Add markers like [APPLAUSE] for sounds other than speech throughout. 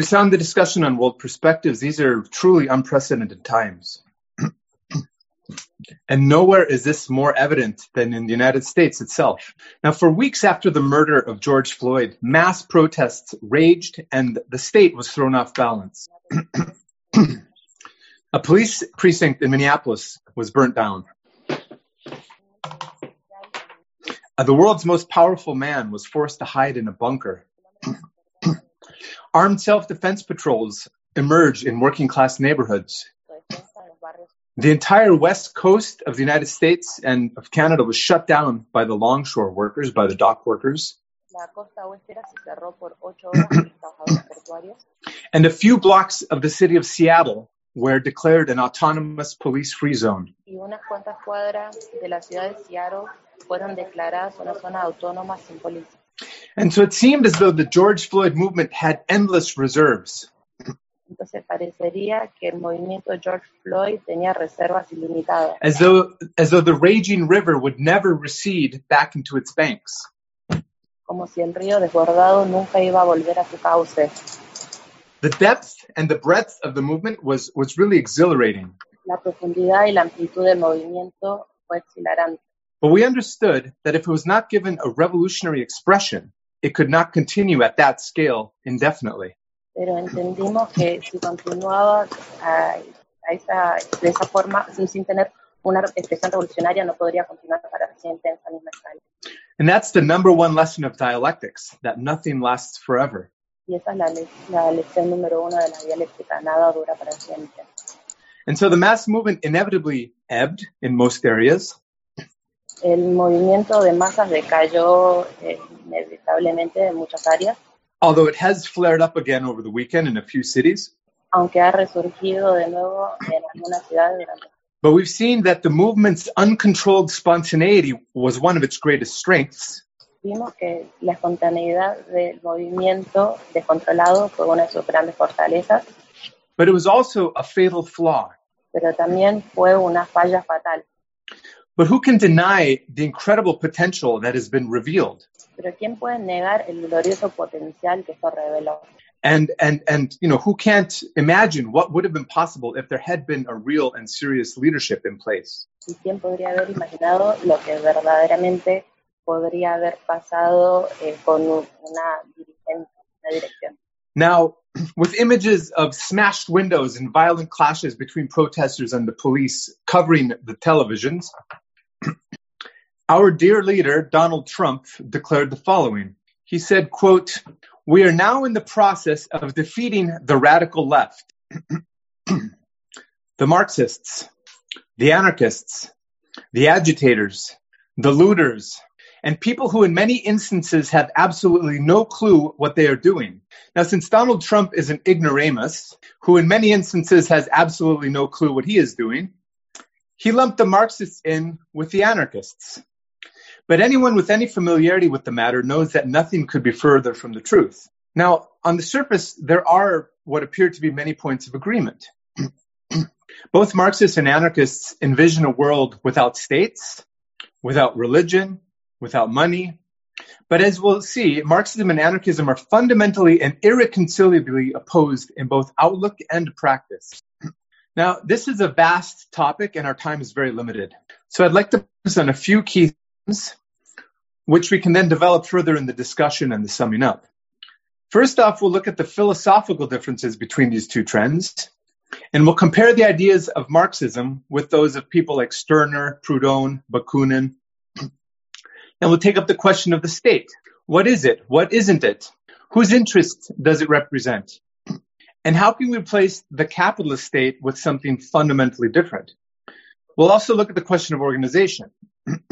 We in the discussion on world perspectives, these are truly unprecedented times. [CLEARS THROAT] and nowhere is this more evident than in the United States itself. Now, for weeks after the murder of George Floyd, mass protests raged and the state was thrown off balance. [CLEARS THROAT] A police precinct in Minneapolis was burnt down. Uh, the world's most powerful man was forced to hide in a bunker. [CLEARS THROAT] Armed self defense patrols emerged in working class neighborhoods. The entire west coast of the United States and of Canada was shut down by the longshore workers, by the dock workers. and a few blocks of the city of Seattle were declared an autonomous police free zone. y unas cuantas cuadras de la ciudad de Seattle fueron zona autónoma sin policía. And so it seemed as though the George Floyd movement had endless reserves. Entonces parecería que el movimiento George Floyd tenía reservas ilimitadas, As though, as though the raging river would never recede back into its banks. como si el río desbordado nunca iba a volver a su cauce. The depth and the breadth of the movement was, was really exhilarating. La profundidad y la amplitud del movimiento fue exhilarante. But we understood that if it was not given a revolutionary expression, it could not continue at that scale indefinitely. Pero entendimos que si continuaba a, a esa, de esa forma, sin, sin tener una expresión revolucionaria, no podría continuar para siempre en esa misma escala. And that's the number one lesson of dialectics, that nothing lasts forever. Y esa es la, la lección número uno de la dialéctica, nada dura para siempre. And so the mass movement inevitably ebbed in most areas, El movimiento de masas decayó eh, inevitablemente en muchas áreas, although it has flared up again over the weekend in a few cities. aunque ha resurgido de nuevo en algunas ciudades durante But we've seen that the movement's uncontrolled spontaneity was one of its greatest strengths, Vimos que la espontaneidad del movimiento descontrolado fue una de sus grandes fortalezas, but it was also a fatal flaw. pero también fue una falla fatal. But who can deny the incredible potential that has been revealed? Pero ¿quién puede negar el glorioso potencial que esto reveló? And, and, and, you know, who can't imagine what would have been possible if there had been a real and serious leadership in place? ¿Y quién podría haber imaginado lo que verdaderamente podría haber pasado eh, con un- una una dirección? Now, [CLEARS THROAT] with images of smashed windows and violent clashes between protesters and the police covering the televisions, [CLEARS THROAT] our dear leader, Donald Trump, declared the following. He said, quote, we are now in the process of defeating the radical left, [CLEARS THROAT] the Marxists, the anarchists, the agitators, the looters, and people who in many instances have absolutely no clue what they are doing. Now, since Donald Trump is an ignoramus, who in many instances has absolutely no clue what he is doing, he lumped the Marxists in with the anarchists. But anyone with any familiarity with the matter knows that nothing could be further from the truth. Now, on the surface, there are what appear to be many points of agreement. [CLEARS THROAT] Both Marxists and anarchists envision a world without states, without religion, without money. But as we'll see, Marxism and anarchism are fundamentally and irreconcilably opposed in both outlook and practice. Now, this is a vast topic and our time is very limited. So I'd like to focus on a few key themes, which we can then develop further in the discussion and the summing up. First off, we'll look at the philosophical differences between these two trends, and we'll compare the ideas of Marxism with those of people like Stirner, Proudhon, Bakunin, and we'll take up the question of the state. What is it? What isn't it? Whose interests does it represent? And how can we replace the capitalist state with something fundamentally different? We'll also look at the question of organization. [CLEARS THROAT]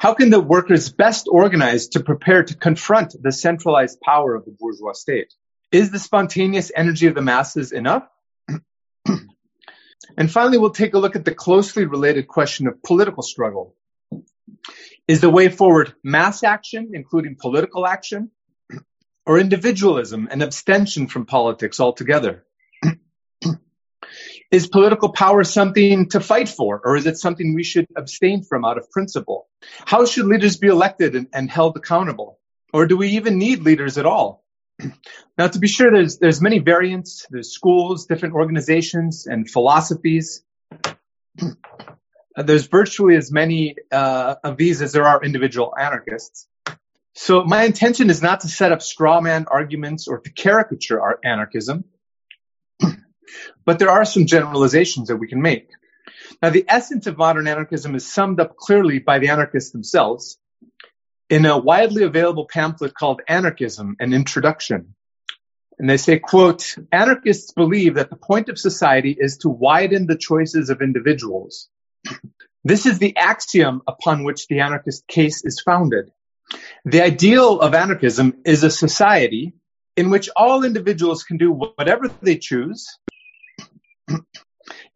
How can the workers best organize to prepare to confront the centralized power of the bourgeois state? Is the spontaneous energy of the masses enough? [CLEARS THROAT] and finally, we'll take a look at the closely related question of political struggle. Is the way forward mass action, including political action, or individualism and abstention from politics altogether? [CLEARS THROAT] is political power something to fight for, or is it something we should abstain from out of principle? How should leaders be elected and, and held accountable? Or do we even need leaders at all? [CLEARS THROAT] now, to be sure, there's, there's many variants. There's schools, different organizations, and philosophies. [CLEARS THROAT] there's virtually as many uh, of these as there are individual anarchists. So my intention is not to set up straw man arguments or to caricature our anarchism. [CLEARS THROAT] But there are some generalizations that we can make. Now, the essence of modern anarchism is summed up clearly by the anarchists themselves in a widely available pamphlet called Anarchism, an Introduction. And they say, quote, anarchists believe that the point of society is to widen the choices of individuals. This is the axiom upon which the anarchist case is founded. The ideal of anarchism is a society in which all individuals can do whatever they choose [CLEARS THROAT]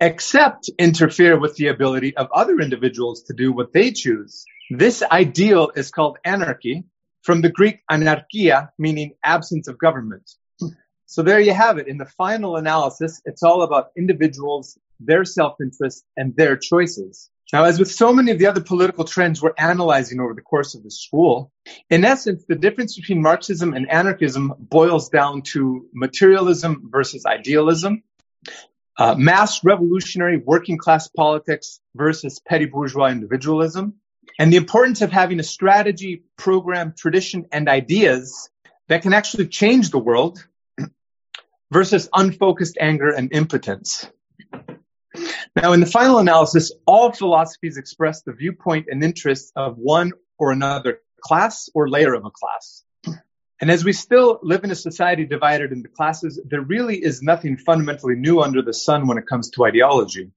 except interfere with the ability of other individuals to do what they choose. This ideal is called anarchy, from the Greek anarchia, meaning absence of government. [CLEARS THROAT] So there you have it. In the final analysis, it's all about individuals, their self-interest, and their choices. Now, as with so many of the other political trends we're analyzing over the course of the school, in essence, the difference between Marxism and anarchism boils down to materialism versus idealism, uh, mass revolutionary working class politics versus petty bourgeois individualism, and the importance of having a strategy, program, tradition, and ideas that can actually change the world [CLEARS THROAT] versus unfocused anger and impotence. Now, in the final analysis, all philosophies express the viewpoint and interests of one or another class or layer of a class. And as we still live in a society divided into classes, there really is nothing fundamentally new under the sun when it comes to ideology.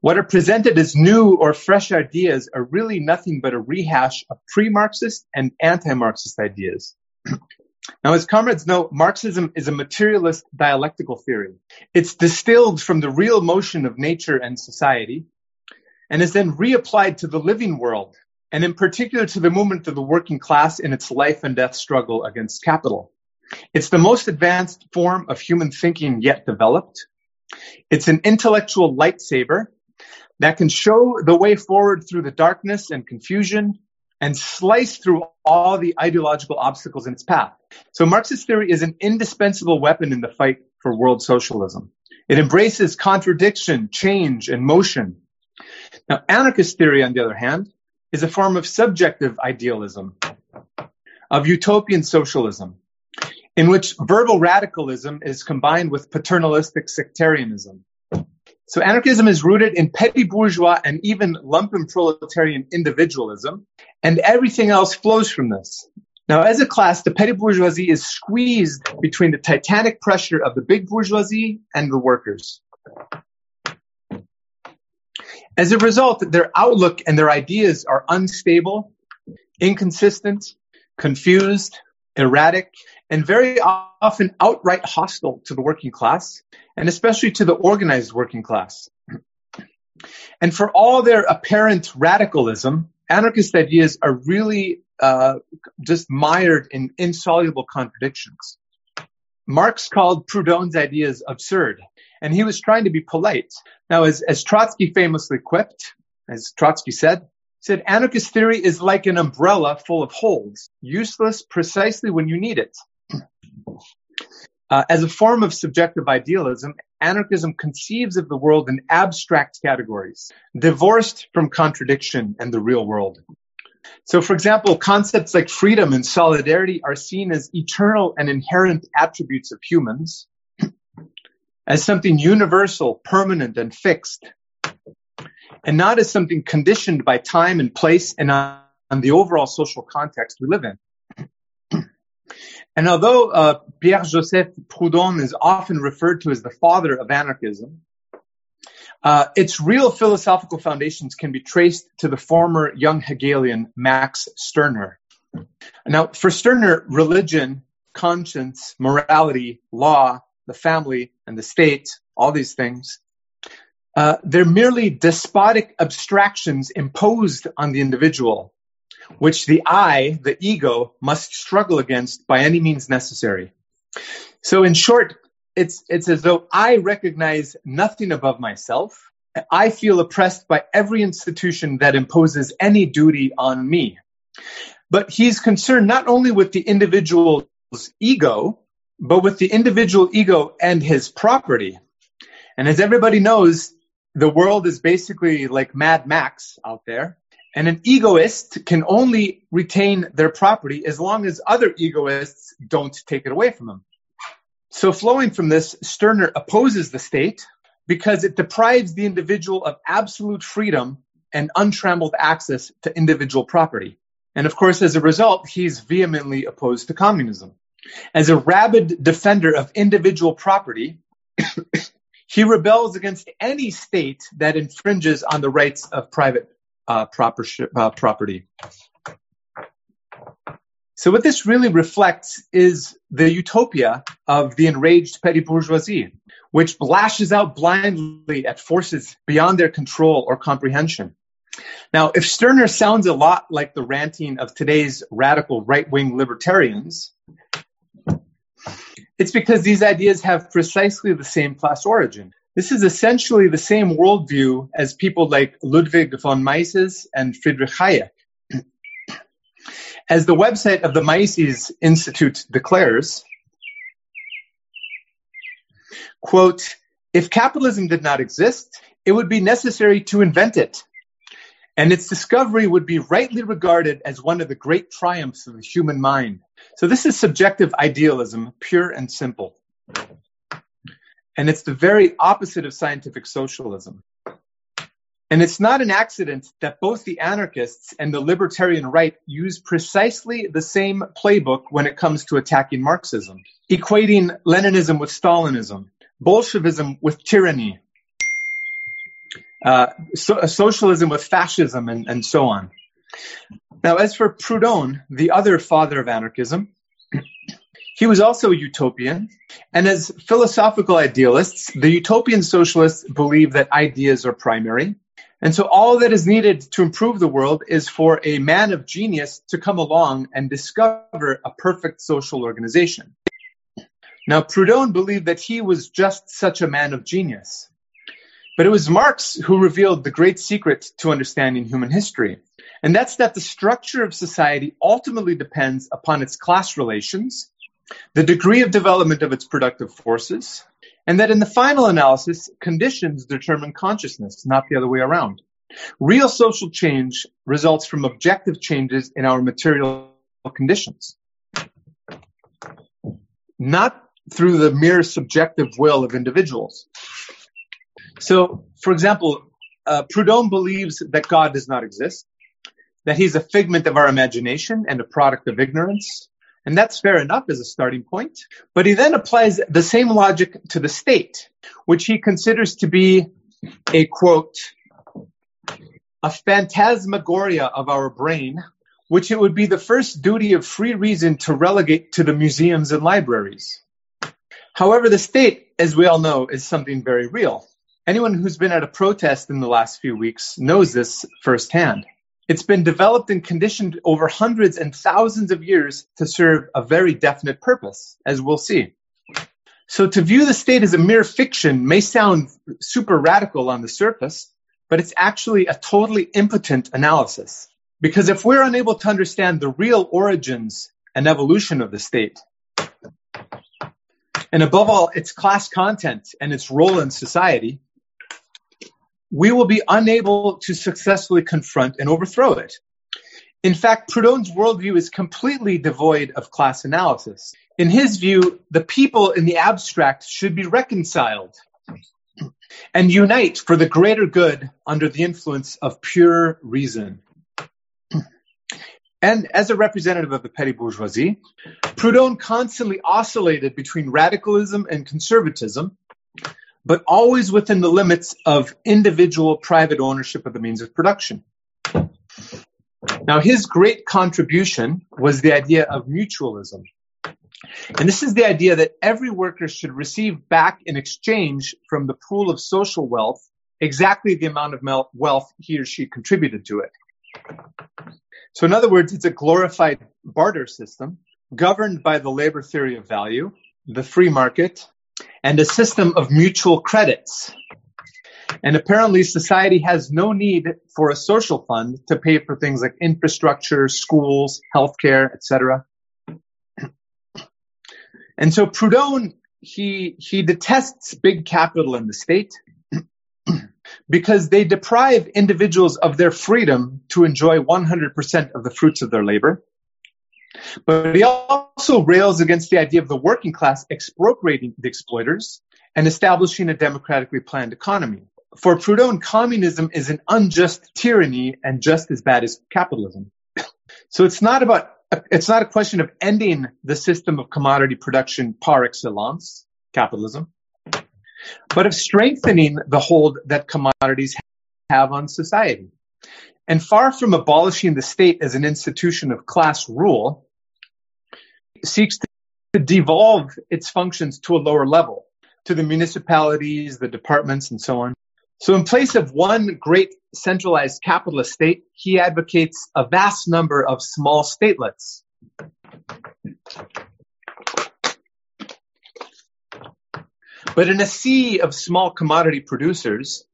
What are presented as new or fresh ideas are really nothing but a rehash of pre-Marxist and anti-Marxist ideas. Now, as comrades know, Marxism is a materialist dialectical theory. It's distilled from the real motion of nature and society and is then reapplied to the living world and in particular to the movement of the working class in its life and death struggle against capital. It's the most advanced form of human thinking yet developed. It's an intellectual lightsaber that can show the way forward through the darkness and confusion and slice through all the ideological obstacles in its path. So Marxist theory is an indispensable weapon in the fight for world socialism. It embraces contradiction, change, and motion. Now, anarchist theory, on the other hand, is a form of subjective idealism, of utopian socialism, in which verbal radicalism is combined with paternalistic sectarianism. So anarchism is rooted in petty bourgeois and even lumpen proletarian individualism, and everything else flows from this. Now, as a class, the petty bourgeoisie is squeezed between the titanic pressure of the big bourgeoisie and the workers. As a result, their outlook and their ideas are unstable, inconsistent, confused, erratic, and very often outright hostile to the working class, and especially to the organized working class. And for all their apparent radicalism, anarchist ideas are really uh, just mired in insoluble contradictions. Marx called Proudhon's ideas absurd, and he was trying to be polite. Now, as, as Trotsky famously quipped, as Trotsky said, said anarchist theory is like an umbrella full of holes, useless precisely when you need it. [CLEARS THROAT] Uh, as a form of subjective idealism, anarchism conceives of the world in abstract categories, divorced from contradiction and the real world. So, for example, concepts like freedom and solidarity are seen as eternal and inherent attributes of humans, [CLEARS THROAT] as something universal, permanent, and fixed, and not as something conditioned by time and place and on, the overall social context we live in. And although uh, Pierre Joseph Proudhon is often referred to as the father of anarchism, Uh, its real philosophical foundations can be traced to the former young Hegelian Max Stirner. Now, for Stirner, religion, conscience, morality, law, the family, and the state, all these things, uh, they're merely despotic abstractions imposed on the individual, which the I, the ego, must struggle against by any means necessary. So, in short, it's, it's as though I recognize nothing above myself. I feel oppressed by every institution that imposes any duty on me. But he's concerned not only with the individual's ego, but with the individual ego and his property. And as everybody knows, the world is basically like Mad Max out there. And an egoist can only retain their property as long as other egoists don't take it away from them. So, flowing from this, Stirner opposes the state because it deprives the individual of absolute freedom and untrammeled access to individual property. And of course, as a result, he's vehemently opposed to communism. As a rabid defender of individual property, [COUGHS] He rebels against any state that infringes on the rights of private uh, proper, uh, property. So, what this really reflects is the utopia of the enraged petty bourgeoisie, which lashes out blindly at forces beyond their control or comprehension. Now, if Stirner sounds a lot like the ranting of today's radical right wing libertarians, it's because these ideas have precisely the same class origin. This is essentially the same worldview as people like Ludwig von Mises and Friedrich Hayek. As the website of the Mises Institute declares, quote, if capitalism did not exist, it would be necessary to invent it. And its discovery would be rightly regarded as one of the great triumphs of the human mind. So this is subjective idealism, pure and simple. And it's the very opposite of scientific socialism. And it's not an accident that both the anarchists and the libertarian right use precisely the same playbook when it comes to attacking Marxism, equating Leninism with Stalinism, Bolshevism with tyranny, uh, so, socialism with fascism, and, and so on. Now, as for Proudhon, the other father of anarchism, he was also a utopian. And as philosophical idealists, the utopian socialists believe that ideas are primary. And so all that is needed to improve the world is for a man of genius to come along and discover a perfect social organization. Now, Proudhon believed that he was just such a man of genius. But it was Marx who revealed the great secret to understanding human history. And that's that the structure of society ultimately depends upon its class relations, the degree of development of its productive forces, and that in the final analysis, conditions determine consciousness, not the other way around. Real social change results from objective changes in our material conditions, not through the mere subjective will of individuals. So, for example, uh, Proudhon believes that God does not exist, that he's a figment of our imagination and a product of ignorance. And that's fair enough as a starting point. But he then applies the same logic to the state, which he considers to be a quote, a phantasmagoria of our brain, which it would be the first duty of free reason to relegate to the museums and libraries. However, the state, as we all know, is something very real. Anyone who's been at a protest in the last few weeks knows this firsthand. It's been developed and conditioned over hundreds and thousands of years to serve a very definite purpose, as we'll see. So to view the state as a mere fiction may sound super radical on the surface, but it's actually a totally impotent analysis. Because if we're unable to understand the real origins and evolution of the state, and above all, its class content and its role in society, we will be unable to successfully confront and overthrow it. In fact, Proudhon's worldview is completely devoid of class analysis. In his view, the people in the abstract should be reconciled and unite for the greater good under the influence of pure reason. And as a representative of the petty bourgeoisie, Proudhon constantly oscillated between radicalism and conservatism but always within the limits of individual private ownership of the means of production. Now, his great contribution was the idea of mutualism. And this is the idea that every worker should receive back in exchange from the pool of social wealth exactly the amount of wealth he or she contributed to it. So, in other words, it's a glorified barter system governed by the labor theory of value, the free market, and a system of mutual credits. And apparently, society has no need for a social fund to pay for things like infrastructure, schools, healthcare, etc. [CLEARS THROAT] And so Proudhon, he, he detests big capital in the state [CLEARS THROAT] because they deprive individuals of their freedom to enjoy 100% of the fruits of their labor. But he also rails against the idea of the working class expropriating the exploiters and establishing a democratically planned economy. For Proudhon, communism is an unjust tyranny and just as bad as capitalism. [CLEARS THROAT] So it's not about, it's not a question of ending the system of commodity production par excellence, capitalism, but of strengthening the hold that commodities have on society. And far from abolishing the state as an institution of class rule, seeks to devolve its functions to a lower level, to the municipalities, the departments, and so on. So in place of one great centralized capitalist state, he advocates a vast number of small statelets. But in a sea of small commodity producers,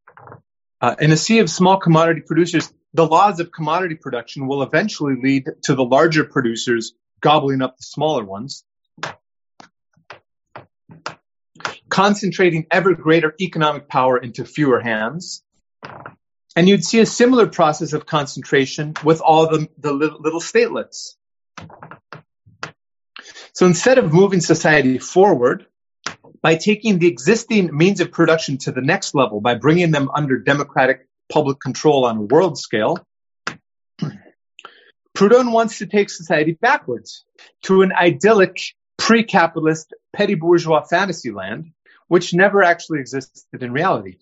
uh, in a sea of small commodity producers, the laws of commodity production will eventually lead to the larger producers gobbling up the smaller ones, concentrating ever greater economic power into fewer hands. And you'd see a similar process of concentration with all the, the little, little statelets. So instead of moving society forward, by taking the existing means of production to the next level, by bringing them under democratic public control on a world scale, Proudhon wants to take society backwards to an idyllic pre-capitalist petty bourgeois fantasy land, which never actually existed in reality.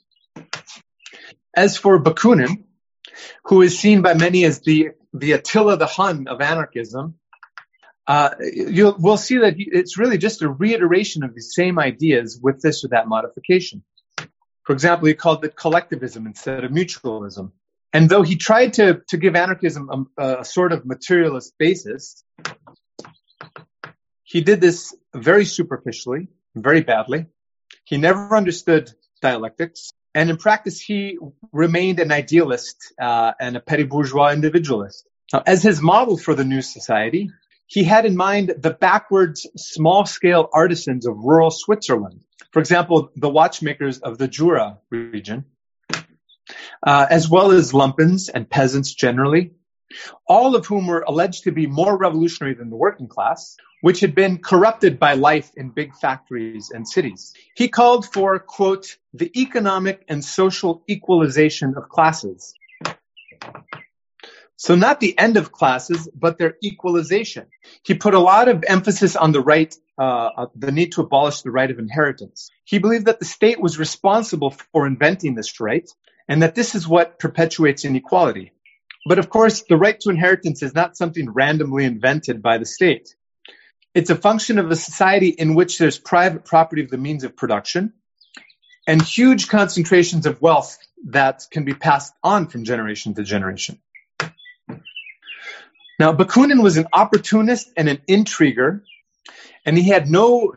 As for Bakunin, who is seen by many as the, the Attila the Hun of anarchism, uh, you'll, we'll see that it's really just a reiteration of the same ideas with this or that modification. For example, he called it collectivism instead of mutualism. And though he tried to, to give anarchism a, a sort of materialist basis, he did this very superficially, very badly. He never understood dialectics. And in practice, he remained an idealist uh, and a petty bourgeois individualist. Now, as his model for the new society, he had in mind the backwards, small scale artisans of rural Switzerland. For example, the watchmakers of the Jura region, uh, as well as lumpens and peasants generally, all of whom were alleged to be more revolutionary than the working class, which had been corrupted by life in big factories and cities. He called for, quote, the economic and social equalization of classes. So not the end of classes, but their equalization. He put a lot of emphasis on the right, uh, the need to abolish the right of inheritance. He believed that the state was responsible for inventing this right, and that this is what perpetuates inequality. But of course, the right to inheritance is not something randomly invented by the state. It's a function of a society in which there's private property of the means of production and huge concentrations of wealth that can be passed on from generation to generation. Now, Bakunin was an opportunist and an intriguer, and he had no,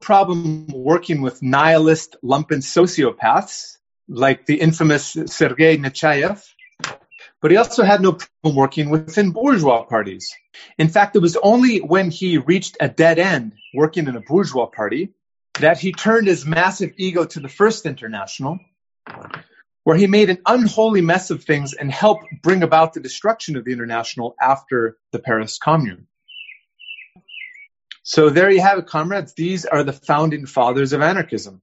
problem working with nihilist lumpen sociopaths like the infamous Sergei Nechayev, but he also had no problem working within bourgeois parties. In fact, it was only when he reached a dead end working in a bourgeois party that he turned his massive ego to the First International where he made an unholy mess of things and helped bring about the destruction of the International after the Paris Commune. So there you have it, comrades. These are the founding fathers of anarchism.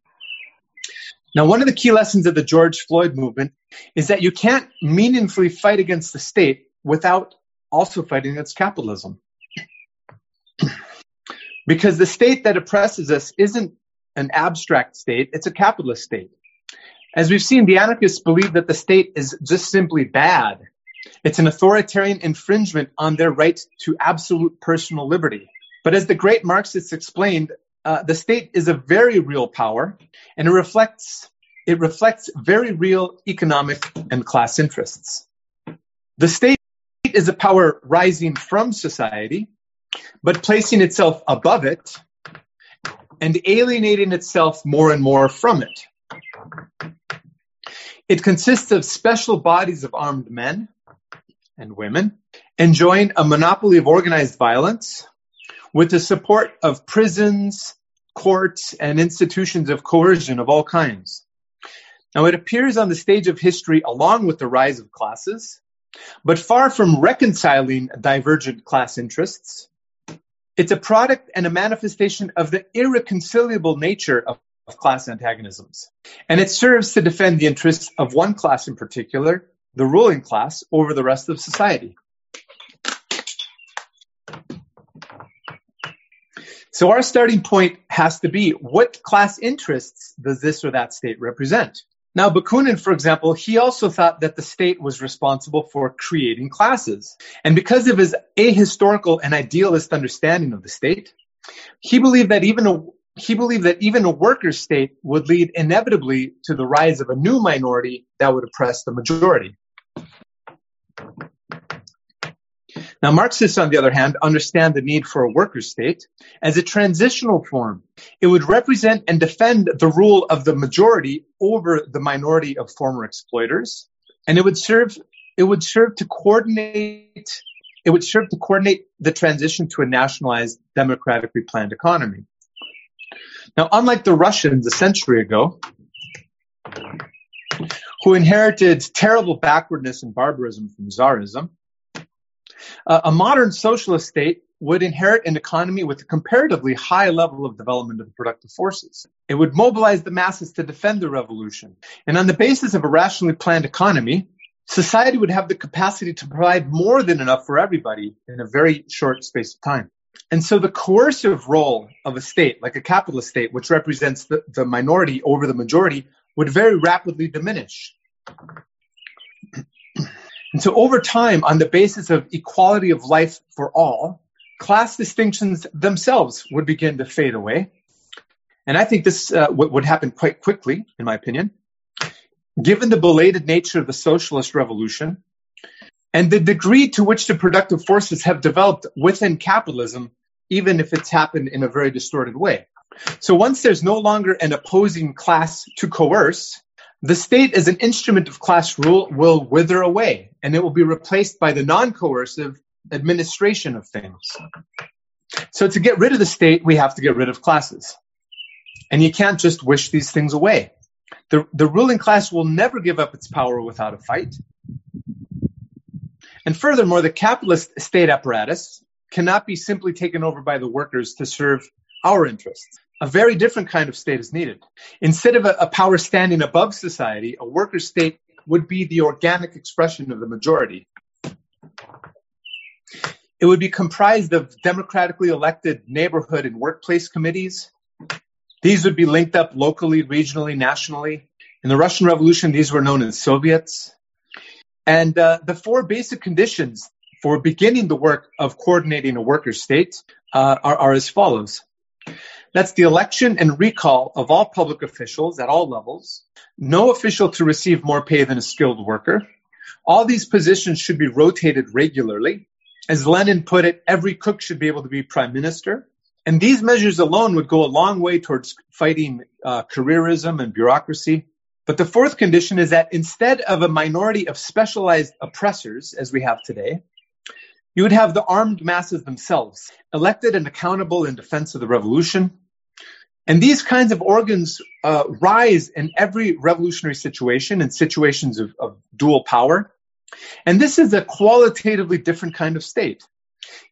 Now, one of the key lessons of the George Floyd movement is that you can't meaningfully fight against the state without also fighting against capitalism. [CLEARS THROAT] because the state that oppresses us isn't an abstract state, it's a capitalist state. As we've seen, the anarchists believe that the state is just simply bad. It's an authoritarian infringement on their right to absolute personal liberty. But as the great Marxists explained, uh, the state is a very real power, and it reflects it reflects very real economic and class interests. The state is a power rising from society, but placing itself above it and alienating itself more and more from it. It consists of special bodies of armed men and women enjoying a monopoly of organized violence with the support of prisons, courts, and institutions of coercion of all kinds. Now, it appears on the stage of history along with the rise of classes, but far from reconciling divergent class interests, it's a product and a manifestation of the irreconcilable nature of, of class antagonisms. And it serves to defend the interests of one class in particular, the ruling class, over the rest of society. So our starting point has to be what class interests does this or that state represent? Now, Bakunin, for example, he also thought that the state was responsible for creating classes. And because of his ahistorical and idealist understanding of the state, he believed that even a he believed that even a worker state would lead inevitably to the rise of a new minority that would oppress the majority. Now, Marxists, on the other hand, understand the need for a worker state as a transitional form. It would represent and defend the rule of the majority over the minority of former exploiters, and it would serve it would serve to coordinate it would serve to coordinate the transition to a nationalized, democratically planned economy. Now, unlike the Russians a century ago, who inherited terrible backwardness and barbarism from Tsarism, uh, a modern socialist state would inherit an economy with a comparatively high level of development of the productive forces. It would mobilize the masses to defend the revolution. And on the basis of a rationally planned economy, society would have the capacity to provide more than enough for everybody in a very short space of time. And so the coercive role of a state, like a capitalist state, which represents the, the minority over the majority, would very rapidly diminish. And so over time, on the basis of equality of life for all, class distinctions themselves would begin to fade away. And I think this uh, w- would happen quite quickly, in my opinion. Given the belated nature of the socialist revolution and the degree to which the productive forces have developed within capitalism, even if it's happened in a very distorted way. So once there's no longer an opposing class to coerce, the state as an instrument of class rule will wither away and it will be replaced by the non-coercive administration of things. So to get rid of the state, we have to get rid of classes. And you can't just wish these things away. The, the ruling class will never give up its power without a fight. And furthermore, the capitalist state apparatus cannot be simply taken over by the workers to serve our interests a very different kind of state is needed. Instead of a, a power standing above society, a worker state would be the organic expression of the majority. It would be comprised of democratically elected neighborhood and workplace committees. These would be linked up locally, regionally, nationally. In the Russian Revolution, these were known as Soviets. And uh, the four basic conditions for beginning the work of coordinating a worker state uh, are, are as follows. That's the election and recall of all public officials at all levels. No official to receive more pay than a skilled worker. All these positions should be rotated regularly. As Lenin put it, every cook should be able to be prime minister. And these measures alone would go a long way towards fighting uh, careerism and bureaucracy. But the fourth condition is that instead of a minority of specialized oppressors, as we have today, you would have the armed masses themselves, elected and accountable in defense of the revolution. And these kinds of organs uh, rise in every revolutionary situation, in situations of, of dual power. And this is a qualitatively different kind of state.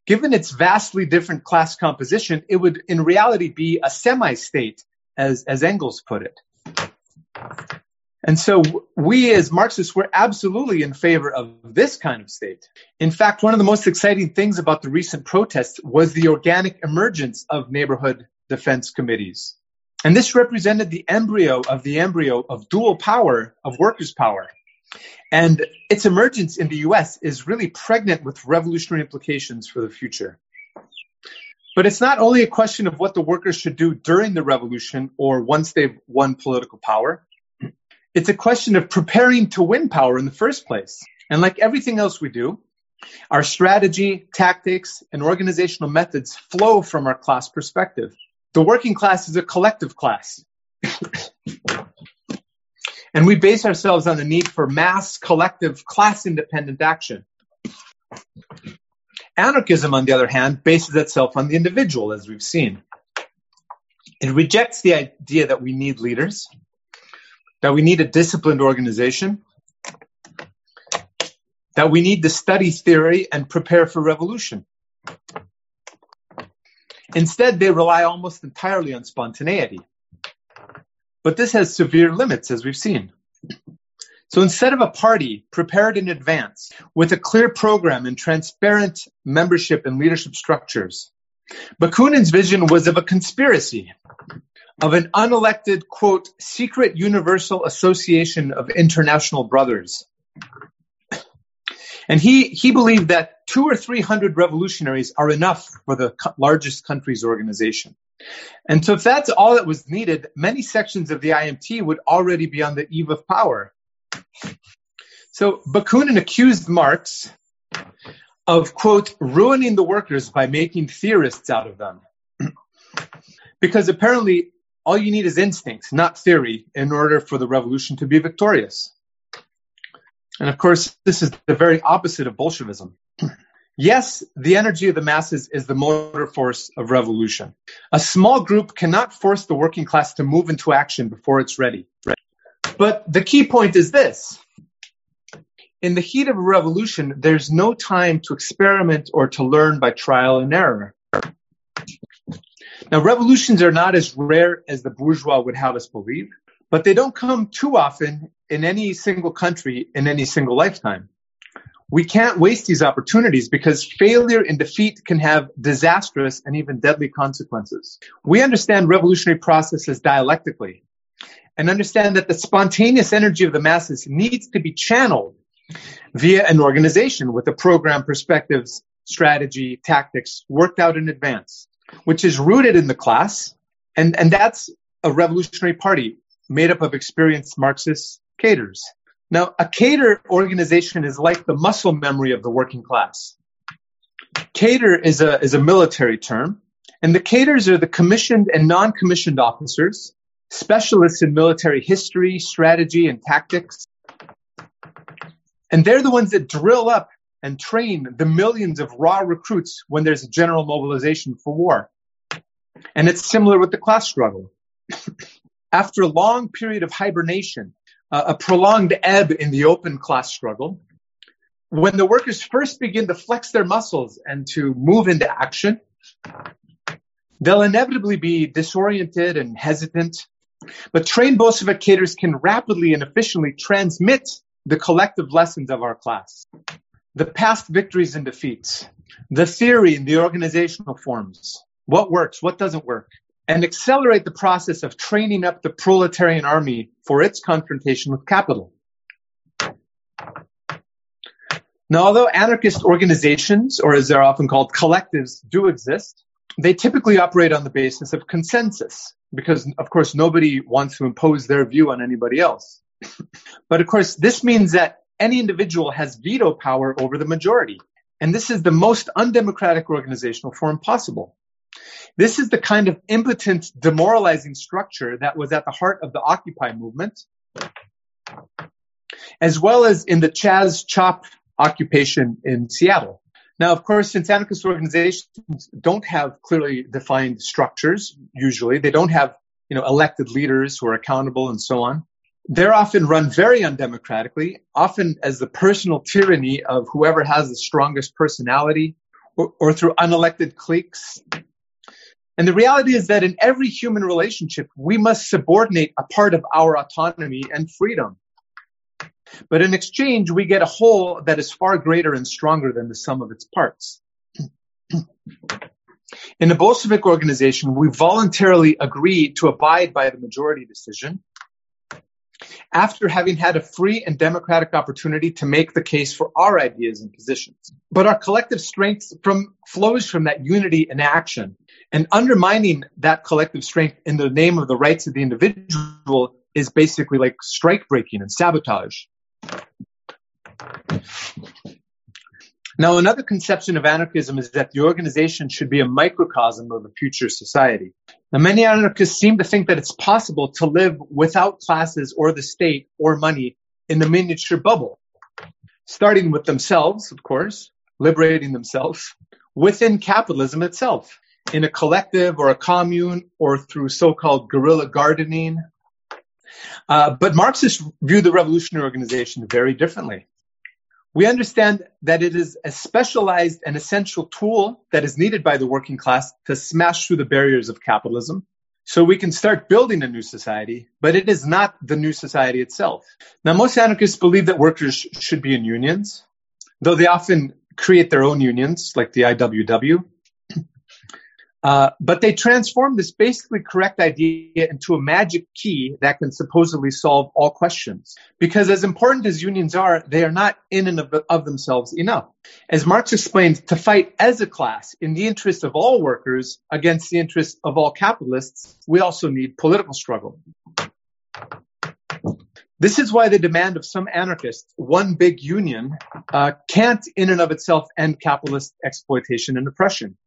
Given its vastly different class composition, it would in reality be a semi state, as, as Engels put it. And so we as Marxists were absolutely in favor of this kind of state. In fact, one of the most exciting things about the recent protests was the organic emergence of neighborhood defense committees. And this represented the embryo of the embryo of dual power, of workers' power. And its emergence in the US is really pregnant with revolutionary implications for the future. But it's not only a question of what the workers should do during the revolution or once they've won political power. It's a question of preparing to win power in the first place. And like everything else we do, our strategy, tactics, and organizational methods flow from our class perspective. The working class is a collective class. [COUGHS] and we base ourselves on the need for mass, collective, class independent action. Anarchism, on the other hand, bases itself on the individual, as we've seen. It rejects the idea that we need leaders, that we need a disciplined organization, that we need to study theory and prepare for revolution. Instead, they rely almost entirely on spontaneity. But this has severe limits, as we've seen. So instead of a party prepared in advance with a clear program and transparent membership and leadership structures, Bakunin's vision was of a conspiracy, of an unelected, quote, secret universal association of international brothers. And he, he believed that two or three hundred revolutionaries are enough for the co- largest country's organization. And so if that's all that was needed, many sections of the IMT would already be on the eve of power. So Bakunin accused Marx of, quote, ruining the workers by making theorists out of them. [CLEARS THROAT] because apparently all you need is instinct, not theory, in order for the revolution to be victorious. And of course, this is the very opposite of Bolshevism. [CLEARS THROAT] Yes, the energy of the masses is the motor force of revolution. A small group cannot force the working class to move into action before it's ready. But the key point is this. In the heat of a revolution, there's no time to experiment or to learn by trial and error. Now, revolutions are not as rare as the bourgeois would have us believe, but they don't come too often in any single country in any single lifetime we can't waste these opportunities because failure and defeat can have disastrous and even deadly consequences. We understand revolutionary processes dialectically and understand that the spontaneous energy of the masses needs to be channeled via an organization with a program, perspectives, strategy, tactics worked out in advance, which is rooted in the class. And, and that's a revolutionary party made up of experienced Marxist cadres. Now, a cadre organization is like the muscle memory of the working class. Cadre is a, is a military term, and the cadres are the commissioned and non-commissioned officers, specialists in military history, strategy, and tactics. And they're the ones that drill up and train the millions of raw recruits when there's a general mobilization for war. And it's similar with the class struggle. [LAUGHS] After a long period of hibernation, uh, a prolonged ebb in the open class struggle. When the workers first begin to flex their muscles and to move into action, they'll inevitably be disoriented and hesitant. But trained Bolshevik cadres can rapidly and efficiently transmit the collective lessons of our class. The past victories and defeats, the theory and the organizational forms, what works, what doesn't work, and accelerate the process of training up the proletarian army for its confrontation with capital. Now, although anarchist organizations, or as they're often called collectives, do exist, they typically operate on the basis of consensus, because of course nobody wants to impose their view on anybody else. [LAUGHS] but of course, this means that any individual has veto power over the majority. And this is the most undemocratic organizational form possible. This is the kind of impotent, demoralizing structure that was at the heart of the Occupy movement, as well as in the Chaz Chop occupation in Seattle. Now, of course, since anarchist organizations don't have clearly defined structures, usually they don't have, you know, elected leaders who are accountable and so on. They're often run very undemocratically, often as the personal tyranny of whoever has the strongest personality or, or through unelected cliques and the reality is that in every human relationship, we must subordinate a part of our autonomy and freedom. But in exchange, we get a whole that is far greater and stronger than the sum of its parts. In a Bolshevik organization, we voluntarily agree to abide by the majority decision after having had a free and democratic opportunity to make the case for our ideas and positions. But our collective strength from, flows from that unity in action. And undermining that collective strength in the name of the rights of the individual is basically like strike breaking and sabotage. Now, another conception of anarchism is that the organization should be a microcosm of a future society. Now, many anarchists seem to think that it's possible to live without classes or the state or money in the miniature bubble, starting with themselves, of course, liberating themselves within capitalism itself, in a collective or a commune or through so-called guerrilla gardening. Uh, but Marxists view the revolutionary organization very differently. We understand that it is a specialized and essential tool that is needed by the working class to smash through the barriers of capitalism so we can start building a new society, but it is not the new society itself. Now, most anarchists believe that workers should be in unions, though they often create their own unions, like the IWW. Uh, but they transform this basically correct idea into a magic key that can supposedly solve all questions. Because as important as unions are, they are not in and of, of themselves enough. As Marx explains, to fight as a class in the interest of all workers against the interest of all capitalists, we also need political struggle. This is why the demand of some anarchists, one big union, uh, can't in and of itself end capitalist exploitation and oppression.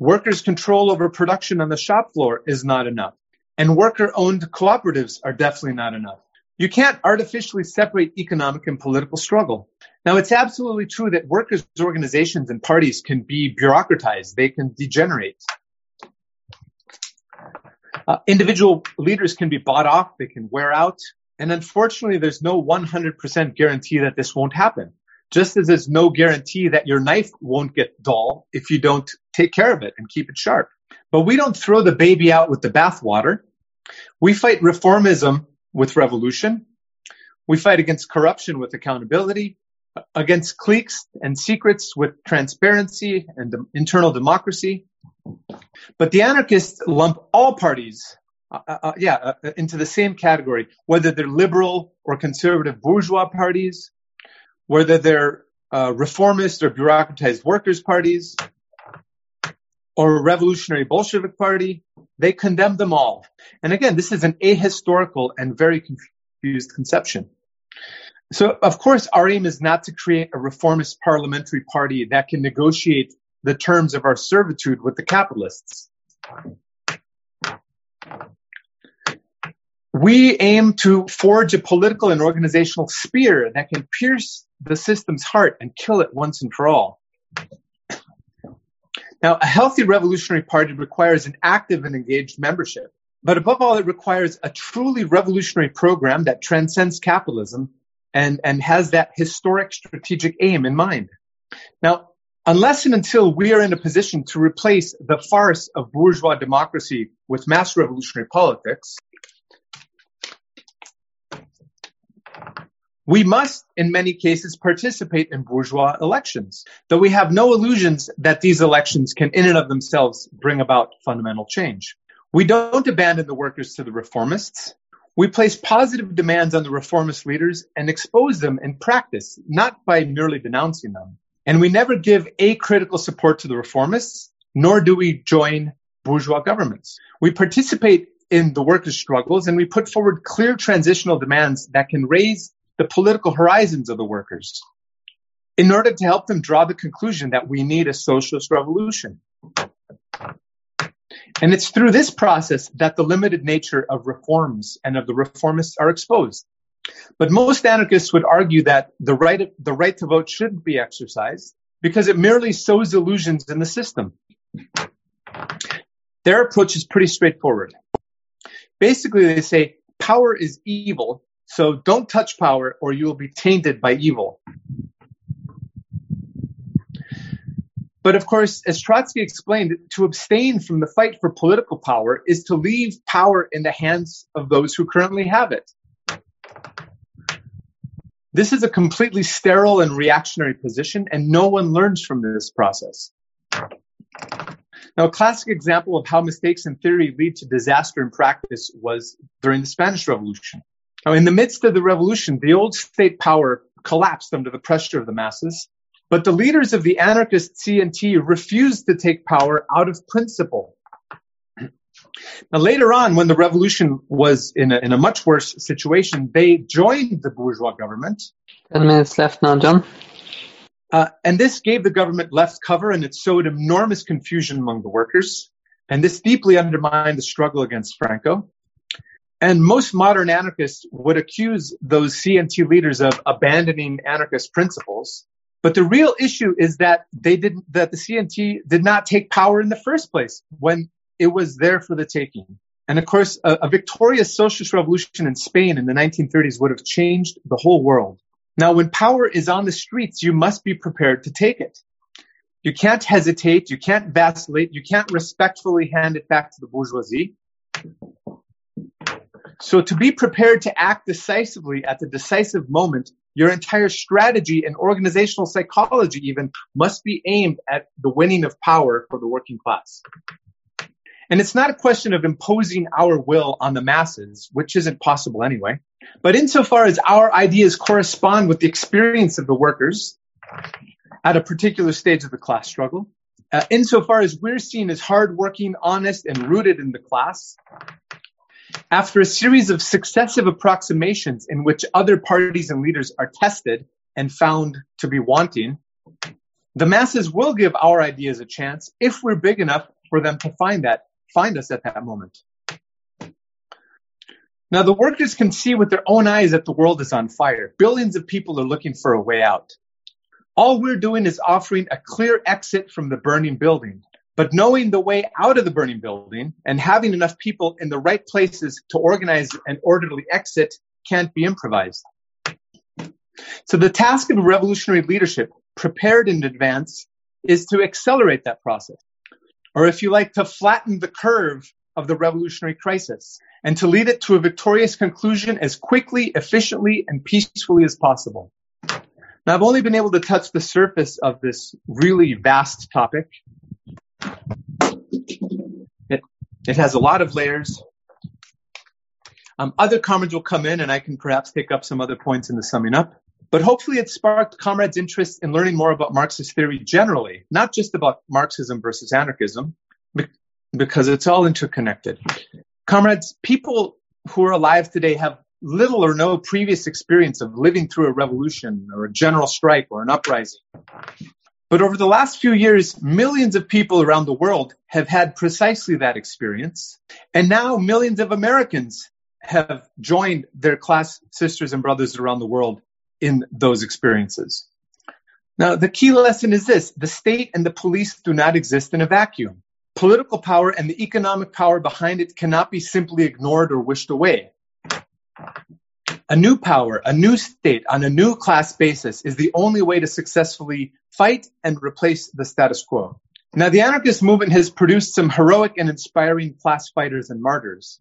Workers' control over production on the shop floor is not enough. And worker owned cooperatives are definitely not enough. You can't artificially separate economic and political struggle. Now, it's absolutely true that workers' organizations and parties can be bureaucratized. They can degenerate. Uh, individual leaders can be bought off. They can wear out. And unfortunately, there's no 100% guarantee that this won't happen just as there's no guarantee that your knife won't get dull if you don't take care of it and keep it sharp. But we don't throw the baby out with the bathwater. We fight reformism with revolution. We fight against corruption with accountability, against cliques and secrets with transparency and internal democracy. But the anarchists lump all parties, uh, uh, uh yeah, uh, into the same category, whether they're liberal or conservative bourgeois parties, whether they're uh, reformist or bureaucratized workers' parties or a revolutionary Bolshevik party, they condemn them all. And again, this is an ahistorical and very confused conception. So, of course, our aim is not to create a reformist parliamentary party that can negotiate the terms of our servitude with the capitalists. We aim to forge a political and organizational spear that can pierce the system's heart and kill it once and for all. Now, a healthy revolutionary party requires an active and engaged membership. But above all, it requires a truly revolutionary program that transcends capitalism and, and has that historic strategic aim in mind. Now, unless and until we are in a position to replace the farce of bourgeois democracy with mass revolutionary politics, We must, in many cases, participate in bourgeois elections, though we have no illusions that these elections can in and of themselves bring about fundamental change. We don't abandon the workers to the reformists. We place positive demands on the reformist leaders and expose them in practice, not by merely denouncing them. And we never give acritical support to the reformists, nor do we join bourgeois governments. We participate in the workers' struggles and we put forward clear transitional demands that can raise the political horizons of the workers in order to help them draw the conclusion that we need a socialist revolution. And it's through this process that the limited nature of reforms and of the reformists are exposed. But most anarchists would argue that the right, the right to vote shouldn't be exercised because it merely sows illusions in the system. Their approach is pretty straightforward. Basically, they say power is evil so don't touch power or you will be tainted by evil. But of course, as Trotsky explained, to abstain from the fight for political power is to leave power in the hands of those who currently have it. This is a completely sterile and reactionary position, and no one learns from this process. Now, a classic example of how mistakes in theory lead to disaster in practice was during the Spanish Revolution. Now, in the midst of the revolution, the old state power collapsed under the pressure of the masses, but the leaders of the anarchist CNT refused to take power out of principle. Now, later on, when the revolution was in a, in a much worse situation, they joined the bourgeois government. 10 minutes left now, John. Uh, and this gave the government left cover and it sowed enormous confusion among the workers. And this deeply undermined the struggle against Franco. And most modern anarchists would accuse those CNT leaders of abandoning anarchist principles. But the real issue is that they didn't, that the CNT did not take power in the first place when it was there for the taking. And of course, a, a victorious socialist revolution in Spain in the 1930s would have changed the whole world. Now, when power is on the streets, you must be prepared to take it. You can't hesitate. You can't vacillate. You can't respectfully hand it back to the bourgeoisie. So to be prepared to act decisively at the decisive moment, your entire strategy and organizational psychology even must be aimed at the winning of power for the working class. And it's not a question of imposing our will on the masses, which isn't possible anyway. But insofar as our ideas correspond with the experience of the workers at a particular stage of the class struggle, uh, insofar as we're seen as hardworking, honest, and rooted in the class, after a series of successive approximations in which other parties and leaders are tested and found to be wanting, the masses will give our ideas a chance if we're big enough for them to find that, find us at that moment. Now the workers can see with their own eyes that the world is on fire. Billions of people are looking for a way out. All we're doing is offering a clear exit from the burning building. But knowing the way out of the burning building and having enough people in the right places to organize an orderly exit can't be improvised. So the task of revolutionary leadership prepared in advance is to accelerate that process. Or if you like, to flatten the curve of the revolutionary crisis and to lead it to a victorious conclusion as quickly, efficiently, and peacefully as possible. Now, I've only been able to touch the surface of this really vast topic. It, it has a lot of layers. Um, other comrades will come in and I can perhaps take up some other points in the summing up. But hopefully it sparked comrades' interest in learning more about Marxist theory generally, not just about Marxism versus anarchism, because it's all interconnected. Comrades, people who are alive today have little or no previous experience of living through a revolution or a general strike or an uprising. But over the last few years, millions of people around the world have had precisely that experience. And now millions of Americans have joined their class sisters and brothers around the world in those experiences. Now, the key lesson is this the state and the police do not exist in a vacuum. Political power and the economic power behind it cannot be simply ignored or wished away. A new power, a new state on a new class basis is the only way to successfully fight and replace the status quo. Now, the anarchist movement has produced some heroic and inspiring class fighters and martyrs.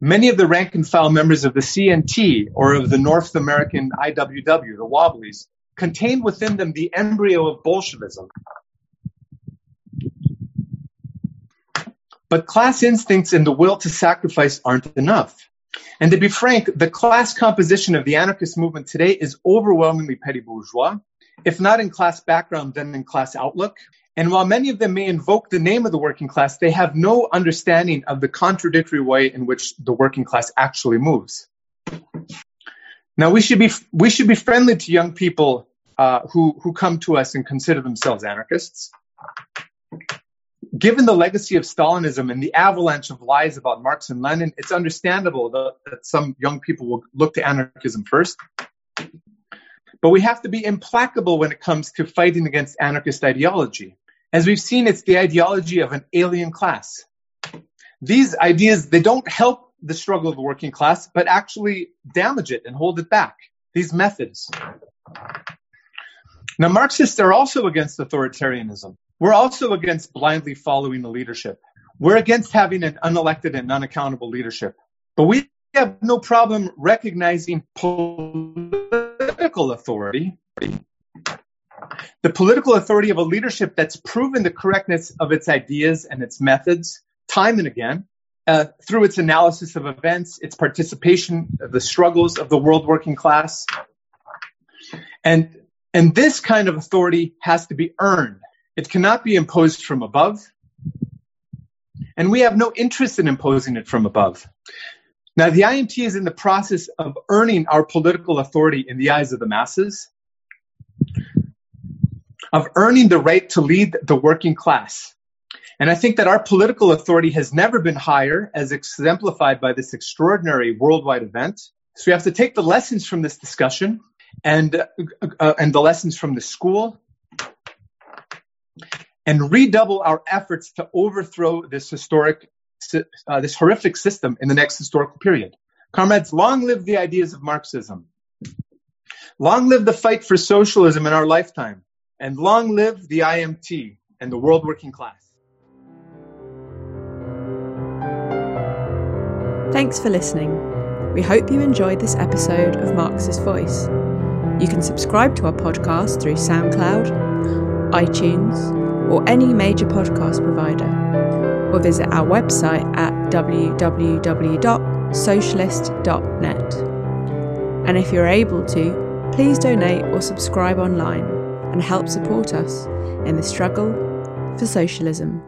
Many of the rank and file members of the CNT or of the North American IWW, the Wobblies, contain within them the embryo of Bolshevism. But class instincts and the will to sacrifice aren't enough. And to be frank, the class composition of the anarchist movement today is overwhelmingly petty bourgeois, if not in class background, then in class outlook. And while many of them may invoke the name of the working class, they have no understanding of the contradictory way in which the working class actually moves. Now, we should be we should be friendly to young people uh, who who come to us and consider themselves anarchists given the legacy of Stalinism and the avalanche of lies about Marx and Lenin, it's understandable that, that some young people will look to anarchism first. But we have to be implacable when it comes to fighting against anarchist ideology. As we've seen, it's the ideology of an alien class. These ideas, they don't help the struggle of the working class, but actually damage it and hold it back. These methods. Now, Marxists are also against authoritarianism. We're also against blindly following the leadership. We're against having an unelected and unaccountable leadership. But we have no problem recognizing political authority The political authority of a leadership that's proven the correctness of its ideas and its methods time and again uh, through its analysis of events, its participation of the struggles of the world working class. And, and this kind of authority has to be earned. It cannot be imposed from above. And we have no interest in imposing it from above. Now, the IMT is in the process of earning our political authority in the eyes of the masses, of earning the right to lead the working class. And I think that our political authority has never been higher, as exemplified by this extraordinary worldwide event. So we have to take the lessons from this discussion and, uh, uh, and the lessons from the school and redouble our efforts to overthrow this historic uh, this horrific system in the next historical period. Comrades, long live the ideas of Marxism. Long live the fight for socialism in our lifetime. And long live the IMT and the world working class. Thanks for listening. We hope you enjoyed this episode of Marxist Voice. You can subscribe to our podcast through SoundCloud, iTunes, or any major podcast provider or visit our website at www.socialist.net. And if you're able to, please donate or subscribe online and help support us in the struggle for socialism.